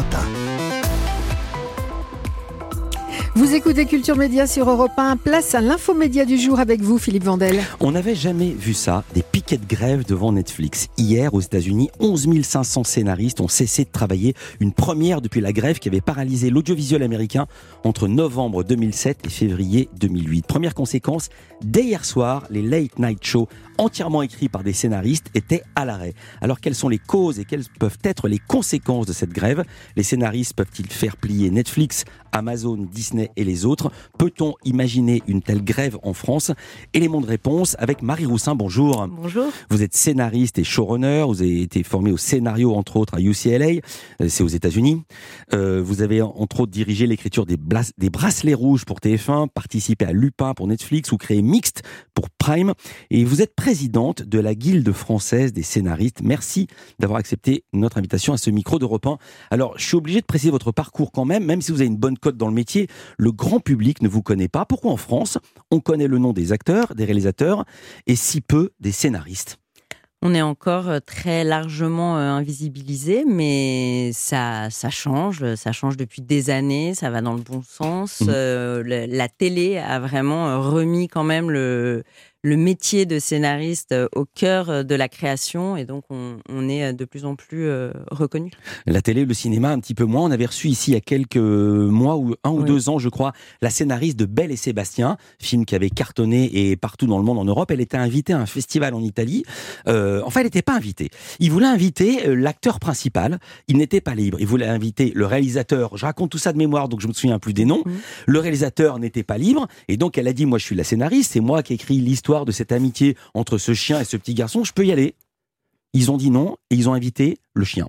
Europe 1. Vous écoutez Culture Média sur Europe 1. Place à l'infomédia du jour avec vous, Philippe Vandel. On n'avait jamais vu ça, des piquets de grève devant Netflix. Hier, aux États-Unis, 11 500 scénaristes ont cessé de travailler. Une première depuis la grève qui avait paralysé l'audiovisuel américain entre novembre 2007 et février 2008. Première conséquence, dès hier soir, les late night shows entièrement écrits par des scénaristes étaient à l'arrêt. Alors quelles sont les causes et quelles peuvent être les conséquences de cette grève? Les scénaristes peuvent-ils faire plier Netflix, Amazon, Disney et les autres? Peut-on imaginer une telle grève en France? Élément de réponse avec Marie Roussin, bonjour. Bonjour. Vous êtes scénariste et showrunner, vous avez été formé au scénario entre autres à UCLA, euh, c'est aux États-Unis. Euh, vous avez entre autres dirigé l'écriture des, des bracelets rouges pour TF1, participé à Lupin pour Netflix ou créé Mixte pour Prime et vous êtes présidente de la Guilde française des scénaristes. Merci d'avoir accepté notre invitation à ce micro d'Europe 1. Alors, je suis obligé de préciser votre parcours quand même, même si vous avez une bonne cote dans le métier, le grand public ne vous connaît pas. Pourquoi en France, on connaît le nom des acteurs, des réalisateurs et si peu des scénaristes? On est encore euh, très largement euh, invisibilisé, mais ça, ça change, ça change depuis des années, ça va dans le bon sens. Mmh. Euh, la télé a vraiment remis quand même le, le métier de scénariste euh, au cœur euh, de la création et donc on, est euh, de plus en plus reconnu. La télé, le cinéma, un petit peu moins. On avait reçu ici il y a quelques mois ou un ou deux ans, je crois, la scénariste de Belle et Sébastien, film qui avait cartonné et partout dans le monde en Europe. Elle était invitée à un festival en Italie. Euh, enfin, elle n'était pas invitée. Il voulait inviter l'acteur principal. Il n'était pas libre. Il voulait inviter le réalisateur. Je raconte tout ça de mémoire, donc je me souviens plus des noms. Mmh. Le réalisateur n'était pas libre et donc elle a dit moi je suis la scénariste, c'est moi qui écrit l'histoire de cette amitié entre ce chien et ce petit garçon, je peux y aller. Ils ont dit non et ils ont invité le chien.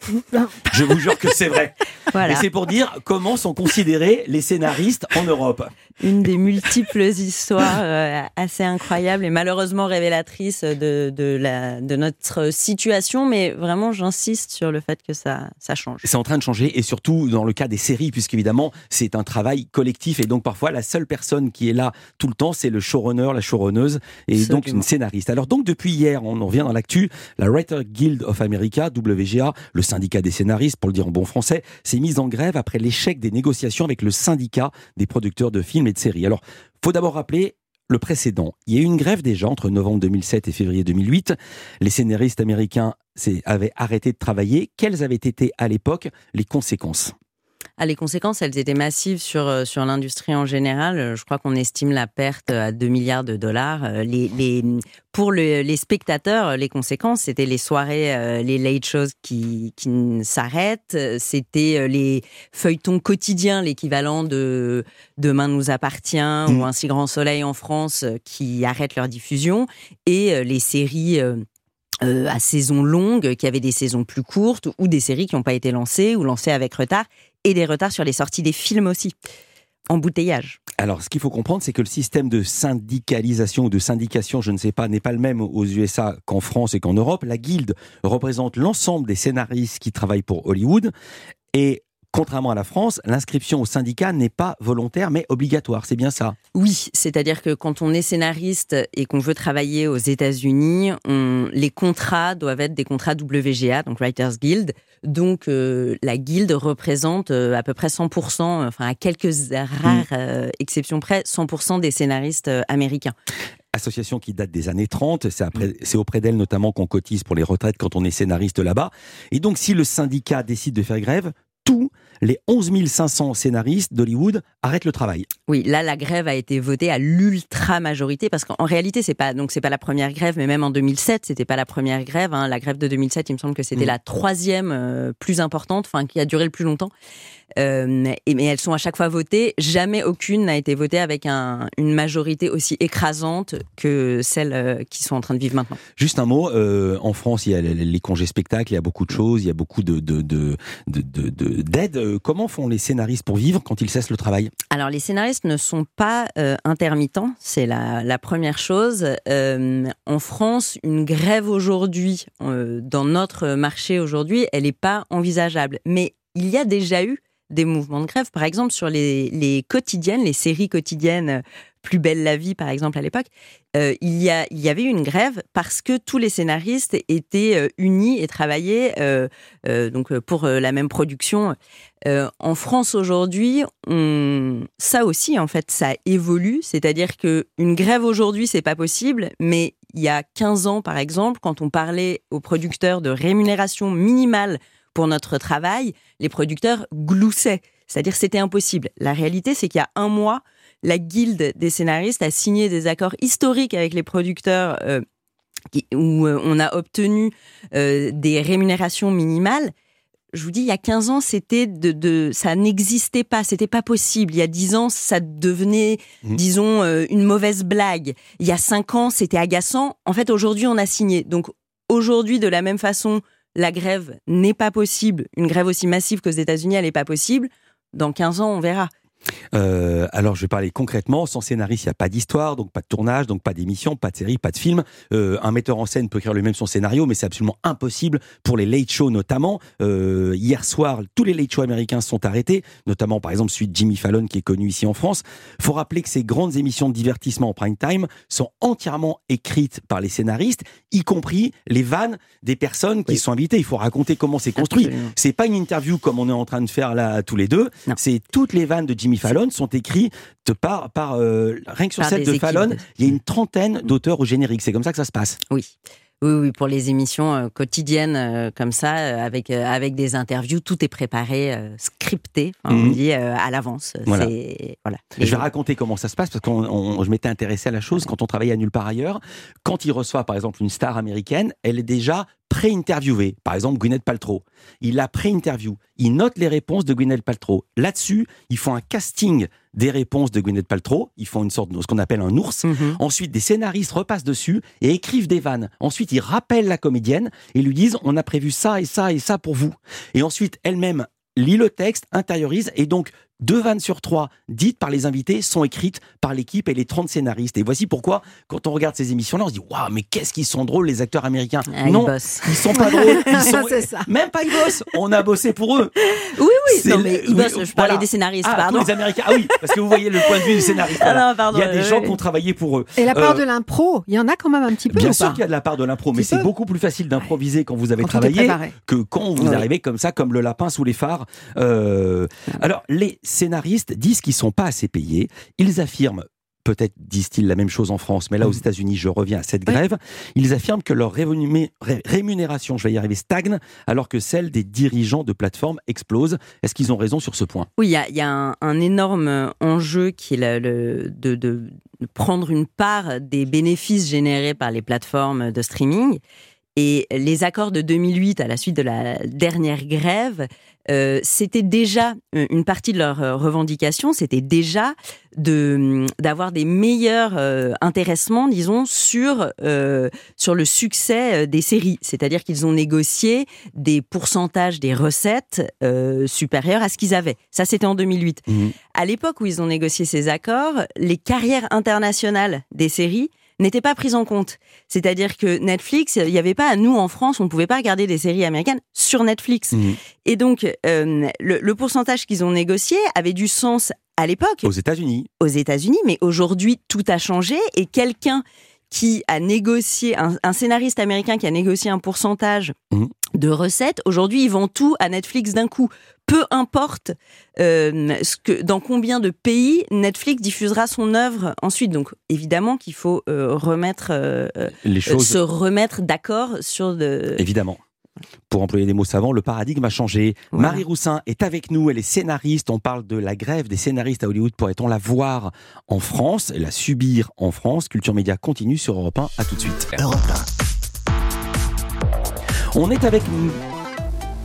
Je vous jure que c'est vrai. Et c'est pour dire comment sont considérés les scénaristes en Europe. Une des multiples histoires euh, assez incroyables et malheureusement révélatrices de, de, la, de notre situation, mais vraiment j'insiste sur le fait que ça, ça change. C'est en train de changer et surtout dans le cas des séries, puisqu'évidemment c'est un travail collectif et donc parfois la seule personne qui est là tout le temps c'est le showrunner, la showrunneuse et donc une scénariste. Alors donc depuis hier, on en revient dans l'actu, la Writer Guild of America, WGA, le syndicat des scénaristes pour le dire en bon français, s'est mise en grève après l'échec des négociations avec le syndicat des producteurs de films et de séries. Alors, faut d'abord rappeler le précédent. Il y a eu une grève déjà entre novembre 2007 et février 2008. Les scénaristes américains avaient arrêté de travailler. Quelles avaient été à l'époque les conséquences? Ah, les conséquences, elles étaient massives sur, euh, sur l'industrie en général. Je crois qu'on estime la perte à 2 milliards de dollars. Euh, les, les, pour les spectateurs, les conséquences, c'était les soirées, euh, les late shows qui, qui s'arrêtent. C'était les feuilletons quotidiens, l'équivalent de Demain nous appartient ou mmh. Un si grand soleil en France qui arrêtent leur diffusion. Et les séries euh, à saison longue, qui avaient des saisons plus courtes, ou des séries qui n'ont pas été lancées, ou lancées avec retard, et des retards sur les sorties des films aussi. Embouteillage. Alors, ce qu'il faut comprendre, c'est que le système de syndicalisation ou de syndication, je ne sais pas, n'est pas le même aux USA qu'en France et qu'en Europe. La guilde représente l'ensemble des scénaristes qui travaillent pour Hollywood. Et Contrairement à la France, l'inscription au syndicat n'est pas volontaire mais obligatoire, c'est bien ça Oui, c'est-à-dire que quand on est scénariste et qu'on veut travailler aux États-Unis, les contrats doivent être des contrats WGA, donc Writers Guild. Donc euh, la guilde représente euh, à peu près 100%, enfin à quelques rares mm. euh, exceptions près, 100% des scénaristes américains association qui date des années 30. C'est auprès d'elle notamment qu'on cotise pour les retraites quand on est scénariste là-bas. Et donc, si le syndicat décide de faire grève, tous les 11 500 scénaristes d'Hollywood arrêtent le travail. Oui, là la grève a été votée à l'ultra majorité parce qu'en réalité c'est pas donc c'est pas la première grève, mais même en 2007 c'était pas la première grève. Hein. La grève de 2007, il me semble que c'était mm. la troisième euh, plus importante, enfin qui a duré le plus longtemps. Euh, mais elles sont à chaque fois votées. Jamais aucune n'a été votée avec un, une majorité aussi écrasante que celles euh, qui sont en train de vivre maintenant. Juste un mot, euh, en France, il y a les congés spectacles, il y a beaucoup de choses, il y a beaucoup de, de, d'aides. Comment font les scénaristes pour vivre quand ils cessent le travail? Alors, les scénaristes ne sont pas intermittents, c'est la, la, première chose. en France, une grève aujourd'hui, dans notre marché aujourd'hui, elle n'est pas envisageable. Mais il y a déjà eu des mouvements de grève. Par exemple, sur les, les quotidiennes, les séries quotidiennes plus belle la vie, par exemple, à l'époque, euh, il, y a, il y avait une grève parce que tous les scénaristes étaient euh, unis et travaillaient euh, donc pour la même production. en France aujourd'hui, ça aussi, en fait, ça évolue. C'est-à-dire que une grève aujourd'hui, c'est pas possible, mais il y a 15 ans, par exemple, quand on parlait aux producteurs de rémunération minimale pour notre travail, les producteurs gloussaient. C'est-à-dire c'était impossible. La réalité, c'est qu'il y a un mois, la guilde des scénaristes a signé des accords historiques avec les producteurs euh, où euh, on a obtenu euh, des rémunérations minimales. Je vous dis, il y a 15 ans, c'était de, ça n'existait pas, c'était pas possible. Il y a 10 ans, ça devenait, mmh. disons, une mauvaise blague. Il y a 5 ans, c'était agaçant. En fait, aujourd'hui, on a signé. Donc, aujourd'hui, de la même façon, la grève n'est pas possible. Une grève aussi massive qu'aux États-Unis, elle n'est pas possible. Dans 15 ans, on verra. Euh, alors, je vais parler concrètement. Sans scénariste, il n'y a pas d'histoire, donc pas de tournage, donc pas d'émission, pas de série, pas de film. Euh, un metteur en scène peut écrire lui-même son scénario, mais c'est absolument impossible pour les late shows notamment. Euh, hier soir, tous les late shows américains sont arrêtés, notamment par exemple celui de Jimmy Fallon qui est connu ici en France. Faut rappeler que ces grandes émissions de divertissement en prime time sont entièrement écrites par les scénaristes, y compris les vannes des personnes qui sont invitées. Il faut raconter comment c'est construit. C'est pas une interview comme on est en train de faire là tous les deux. C'est toutes les vannes de Jimmy Fallon sont écrits de par, par euh, rien que sur celle de Fallon, il y a une trentaine d'auteurs au générique. C'est comme ça que ça se passe. Oui. Oui, oui, pour les émissions euh, quotidiennes euh, comme ça, avec avec des interviews, tout est préparé, scripté, on mhm. dit à l'avance. Voilà. Je vais raconter comment ça se passe parce que je m'étais intéressé à la chose quand on travaillait à nulle part ailleurs. Quand il reçoit par exemple une star américaine, elle est déjà pré-interviewé. Par exemple, Gwyneth Paltrow. Il a pré-interview. Il note les réponses de Gwyneth Paltrow. Là-dessus, ils font un casting des réponses de Gwyneth Paltrow. Ils font une sorte de ce qu'on appelle un ours. Mhm. Ensuite, des scénaristes repassent dessus et écrivent des vannes. Ensuite, ils rappellent la comédienne et lui disent on a prévu ça et ça et ça pour vous. Et ensuite, elle-même lit le texte, intériorise et donc deux vannes sur trois dites par les invités sont écrites par l'équipe et les 30 scénaristes. Et voici pourquoi, quand on regarde ces émissions-là, on se dit Waouh, mais qu'est-ce qu'ils sont drôles, les acteurs américains ah, Non, ils, ils, sont pas drôles. Ils sont... ça. Même pas ils bossent. On a bossé pour eux. Oui, oui, non, mais ils bossent. Je parlais des scénaristes, ah, pardon. les Américains. Ah oui, parce que vous voyez le point de vue des scénaristes. Ah il y a des gens qui ont travaillé pour eux. Et la part euh, de l'impro, il y en a quand même un petit peu. Bien sûr qu'il y a de la part de l'impro, mais c'est beaucoup plus facile d'improviser quand vous avez travaillé que quand vous arrivez comme ça, comme le lapin sous les phares. Euh, alors, les scénaristes disent qu'ils sont pas assez payés. Ils affirment peut-être disent-ils la même chose en France, mais là aux mm. États-Unis, je reviens à cette grève, ils affirment que leur rémunération, je vais y arriver, stagne, alors que celle des dirigeants de plateformes explose. Est-ce qu'ils ont raison sur ce point? Oui, il y a, un, énorme enjeu qui est le, de, de prendre une part des bénéfices générés par les plateformes de streaming. Et les accords de 2008, à la suite de la dernière grève, euh, c'était déjà euh, une partie de leurs euh, revendications, c'était déjà de hum, d'avoir des meilleurs intéressements, disons, sur sur le succès des séries. C'est-à-dire qu'ils ont négocié des pourcentages des recettes supérieurs à ce qu'ils avaient. Ça, c'était en 2008. Mmh. À l'époque où ils ont négocié ces accords, les carrières internationales des séries n'était pas prise en compte. C'est-à-dire que Netflix, il n'y avait pas, nous en France, on ne pouvait pas regarder des séries américaines sur Netflix. Mmh. Et donc, euh, le, pourcentage qu'ils ont négocié avait du sens à l'époque. Aux États-Unis. Aux États-Unis, mais aujourd'hui, tout a changé et quelqu'un qui a négocié, un, scénariste américain qui a négocié un pourcentage mmh. De recettes, aujourd'hui, ils vendent tout à Netflix d'un coup peu importe euh, ce que, dans combien de pays Netflix diffusera son œuvre ensuite. Donc évidemment qu'il faut euh, remettre euh, les choses, se remettre d'accord sur de. Évidemment. Pour employer des mots savants, le paradigme a changé. Marie Roussin est avec nous, elle est scénariste. On parle de la grève des scénaristes à Hollywood. Pourrait-on la voir en France? Et la subir en France Culture Média continue sur Europe 1. À tout de suite. Europe 1. On est avec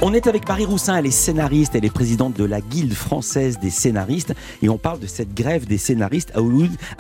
on Marie Roussin, elle est scénariste, elle est présidente de la Guilde française des scénaristes. Et on parle de cette grève des scénaristes à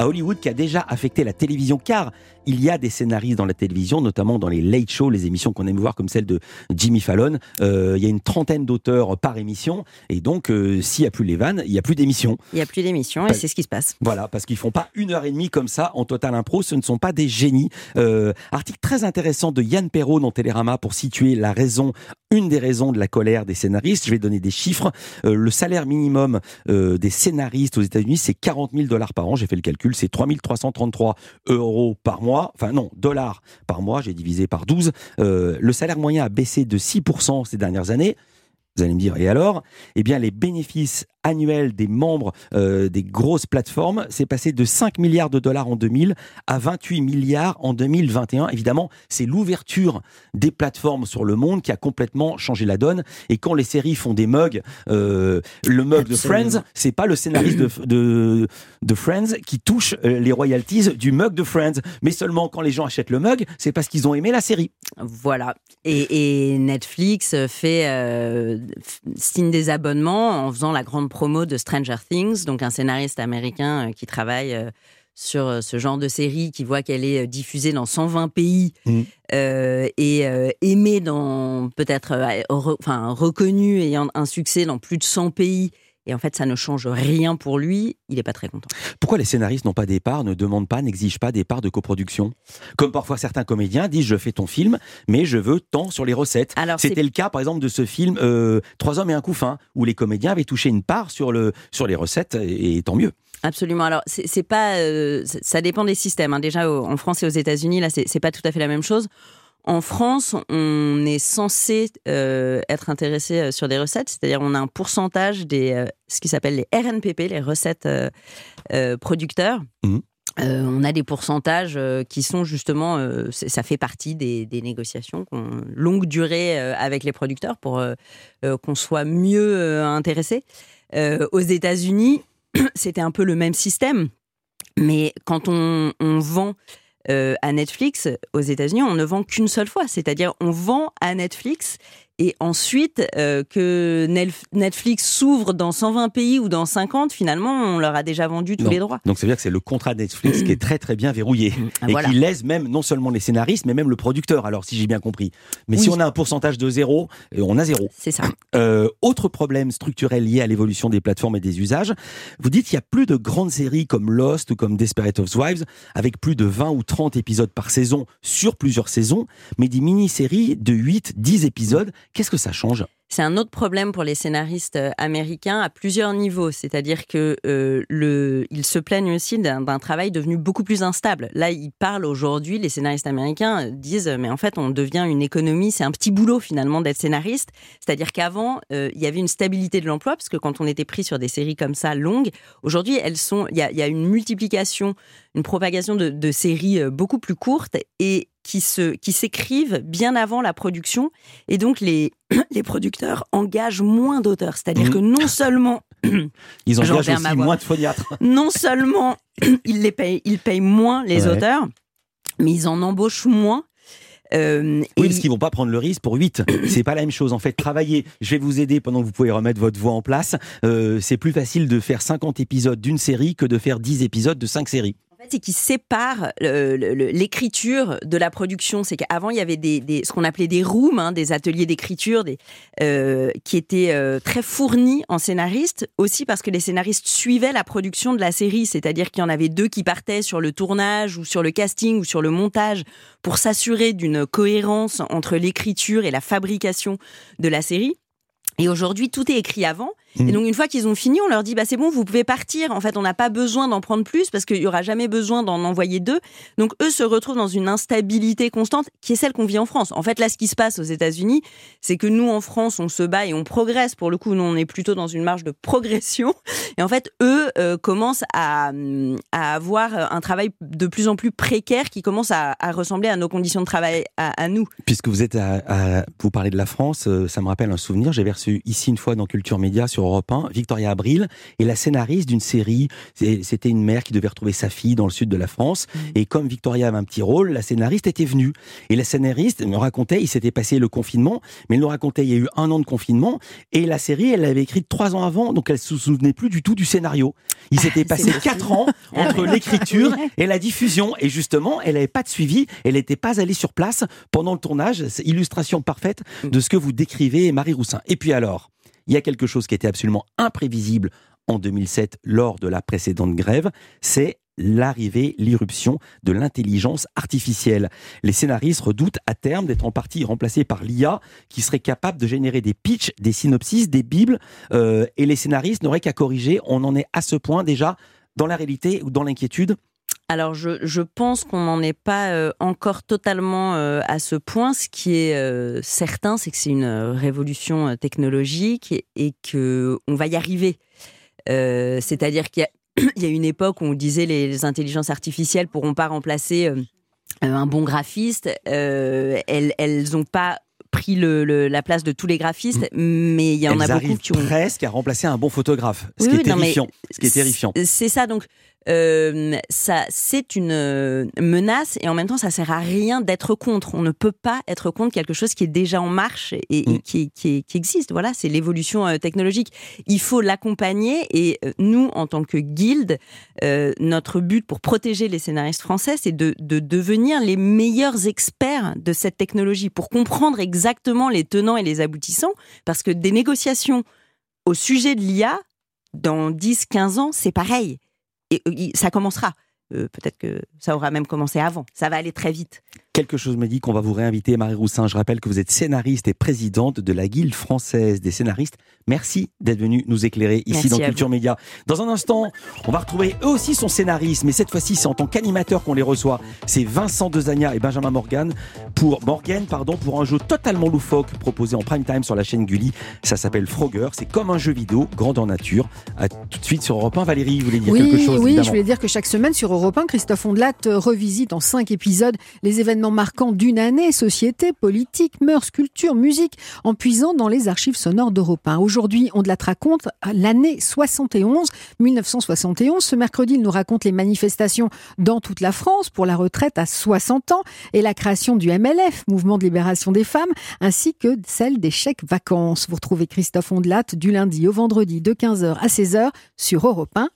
Hollywood qui a déjà affecté la télévision car il y a des scénaristes dans la télévision, notamment dans les late shows, les émissions qu'on aime voir comme celle de Jimmy Fallon. Euh, il y a une trentaine d'auteurs par émission, et donc euh, s'il n'y a plus les vannes, il n'y a plus d'émissions. Il n'y a plus d'émissions, et c'est ce qui se passe. Voilà, parce qu'ils font pas une heure et demie comme ça en total impro, ce ne sont pas des génies. Euh, article très intéressant de Yann Perrault dans Télérama pour situer la raison, une des raisons de la colère des scénaristes. Je vais donner des chiffres. Le salaire minimum des scénaristes aux États-Unis, c'est 40 000 dollars par an. J'ai fait le calcul, c'est 3 333 euros par mois. Enfin non, dollars par mois. J'ai divisé par 12. Euh, le salaire moyen a baissé de 6% ces dernières années. Vous allez me dire, et alors Eh bien, les bénéfices annuels des membres euh, des grosses plateformes, c'est passé de 5 milliards de dollars en 2000 à 28 milliards en 2021. Évidemment, c'est l'ouverture des plateformes sur le monde qui a complètement changé la donne. Et quand les séries font des mugs, euh, le mug de Friends, c'est pas le scénariste de, de, de Friends qui touche euh, les royalties du mug de Friends, mais seulement quand les gens achètent le mug, c'est parce qu'ils ont aimé la série. Voilà. Et, et Netflix fait euh, signe des abonnements en faisant la grande promo de Stranger Things, donc un scénariste américain euh, qui travaille euh, sur euh, ce genre de série, qui voit qu'elle est diffusée dans 120 pays mmh. et aimée dans peut-être, enfin reconnue ayant un succès dans plus de 100 pays et en fait, ça ne change rien pour lui. Il n'est pas très content. Pourquoi les scénaristes n'ont pas des parts, ne demandent pas, n'exigent pas des parts de coproduction? Comme parfois certains comédiens disent Je fais ton film, mais je veux tant sur les recettes. C'était le cas, par exemple, de ce film euh, Trois hommes et un couffin, où les comédiens avaient touché une part sur, le, sur les recettes, et, tant mieux. Absolument. Alors, c'est pas, euh, ça dépend des systèmes. Hein. Déjà, en France et aux États-Unis, là, c'est pas tout à fait la même chose. En France, on est censé euh, être intéressé euh, sur des recettes, c'est-à-dire on a un pourcentage des euh, ce qui s'appelle les RNPP, les recettes producteurs. Mmh. on a des pourcentages qui sont justement, ça fait partie des, des négociations longue durée avec les producteurs pour qu'on soit mieux intéressé. aux États-Unis, c'était un peu le même système, mais quand on, on vend euh, à Netflix, aux États-Unis, on ne vend qu'une seule fois. C'est-à-dire, on vend à Netflix et ensuite, euh, que Netflix s'ouvre dans 120 pays ou dans 50, finalement, on leur a déjà vendu tous les droits. Donc, ça veut dire que c'est le contrat de Netflix qui est très très bien verrouillé ah, et qui laisse même non seulement les scénaristes, mais même le producteur. Alors, si j'ai bien compris. Mais si on a un pourcentage de zéro, euh, on a zéro. C'est ça. Euh, autre problème structurel lié à l'évolution des plateformes et des usages. Vous dites qu'il n'y a plus de grandes séries comme Lost ou comme Desperate Housewives avec plus de 20 ou 30 épisodes par saison sur plusieurs saisons, mais des mini-séries de 8, 10 épisodes Qu'est-ce que ça change? C'est un autre problème pour les scénaristes euh, américains à plusieurs niveaux. C'est-à-dire que euh, se plaignent aussi d'un travail devenu beaucoup plus instable. Là, ils parlent aujourd'hui, les scénaristes américains disent, mais en fait, on devient une économie, c'est un petit boulot finalement d'être scénariste. C'est-à-dire qu'avant, euh, il y avait une stabilité de l'emploi, parce que quand on était pris sur des séries comme ça longues, aujourd'hui, il y a, y a, une multiplication, une propagation de, de séries beaucoup plus courtes et qui se qui s'écrivent bien avant la production et donc les les producteurs engagent moins d'auteurs c'est-à-dire mmh. que non seulement ils engagent aussi moins de phoniatres non seulement ils les payent ils payent moins les auteurs mais ils en embauchent moins euh, oui, parce qu'ils vont pas prendre le risque pour 8. C'est pas la même chose. En fait, travailler, je vais vous aider pendant que vous pouvez remettre votre voix en place. Euh, c'est plus facile de faire 50 épisodes d'une série que de faire 10 épisodes de 5 séries c'est qui sépare l'écriture de la production. C'est qu'avant, il y avait des, ce qu'on appelait des rooms, hein, des ateliers d'écriture, euh, qui étaient euh, très fournis en scénaristes, aussi parce que les scénaristes suivaient la production de la série. C'est-à-dire qu'il y en avait deux qui partaient sur le tournage ou sur le casting ou sur le montage pour s'assurer d'une cohérence entre l'écriture et la fabrication de la série. Et aujourd'hui, tout est écrit avant. Et mm. donc une fois qu'ils ont fini, on leur dit bah c'est bon, vous pouvez partir. En fait, on n'a pas besoin d'en prendre plus parce qu'il y aura jamais besoin d'en envoyer deux. Donc eux se retrouvent dans une instabilité constante qui est celle qu'on vit en France. En fait, là, ce qui se passe aux États-Unis, c'est que nous en France, on se bat et on progresse. Pour le coup, nous on est plutôt dans une marge de progression. Et en fait, eux euh, commencent à, à, avoir un travail de plus en plus précaire qui commence à, à ressembler à nos conditions de travail à, à nous. Puisque vous êtes à, vous parlez de la France, euh, ça me rappelle un souvenir. J'avais reçu ici une fois dans Culture Média sur Europe 1, Victoria Abril est la scénariste d'une série. C'était une mère qui devait retrouver sa fille dans le sud de la France. Mm. Et comme Victoria avait un petit rôle, la scénariste était venue. Et la scénariste me racontait, il s'était passé le confinement, mais elle nous racontait, il y a eu un an de confinement. Et la série, elle l'avait écrite trois ans avant, donc elle se souvenait plus du tout du scénario. Il ah, s'était passé quatre ans ah entre l'écriture et la diffusion. Et justement, elle n'avait pas de suivi. Elle n'était pas allée sur place pendant le tournage. C'est illustration parfaite de ce que vous décrivez, Marie Roussin. Et puis alors, il y a quelque chose qui était absolument imprévisible en 2007 lors de la précédente grève, c'est l'arrivée, l'irruption de l'intelligence artificielle. Les scénaristes redoutent à terme d'être en partie remplacés par l'IA qui serait capable de générer des pitchs, des synopsis, des bibles, euh, et les scénaristes n'auraient qu'à corriger. On en est à ce point déjà dans la réalité ou dans l'inquiétude alors, je, pense qu'on n'en est pas euh, encore totalement euh, à ce point. Ce qui est euh, certain, c'est que c'est une révolution technologique et, et qu'on va y arriver. C'est-à-dire qu'il y, a une époque où on disait les, les intelligences artificielles pourront pas remplacer un bon graphiste. elles n'ont pas pris le, la place de tous les graphistes, mm. mais il y en a beaucoup qui ont presque à remplacer un bon photographe, ce qui est terrifiant. ce qui est terrifiant. C'est ça donc. Euh, ça, c'est une euh, menace et en même temps, ça sert à rien d'être contre. On ne peut pas être contre quelque chose qui est déjà en marche et, mm. qui, qui, qui, existe. Voilà, c'est l'évolution euh, technologique. Il faut l'accompagner et nous, en tant que guilde, notre but pour protéger les scénaristes français, c'est de, de devenir les meilleurs experts de cette technologie pour comprendre exactement les tenants et les aboutissants, parce que des négociations au sujet de l'IA, dans 10-15 ans, c'est pareil et euh, ça commencera. Euh, peut-être que ça aura même commencé avant. Ça va aller très vite. Quelque chose me dit qu'on va vous réinviter, Marie Roussin. Je rappelle que vous êtes scénariste et présidente de la Guilde française des scénaristes. Merci d'être venue nous éclairer ici dans Culture Média. Dans un instant, on va retrouver eux aussi son scénariste, mais cette fois-ci, c'est en tant qu'animateur qu'on les reçoit. C'est Vincent Dezania et Benjamin Morgan pour Morgan, pardon, pour un jeu totalement loufoque proposé en prime time sur la chaîne Gulli. Ça s'appelle Frogger. C'est comme un jeu vidéo, grandeur nature. À tout de suite sur Europe 1. Valérie, vous voulez dire quelque chose Oui, je voulais dire que chaque semaine sur Europe 1, Christophe Ondelat revisite en cinq épisodes les événements marquant d'une année, société, politique, mœurs, culture, musique, en puisant dans les archives sonores d'Europe 1. Aujourd'hui, on de la raconte l'année 71, 1971. Ce mercredi, il nous raconte les manifestations dans toute la France pour la retraite à 60 ans et la création du MLF, Mouvement de libération des femmes, ainsi que celle des chèques vacances. Vous retrouvez Christophe Ondelat du lundi au vendredi de 15h à 16h sur Europe 1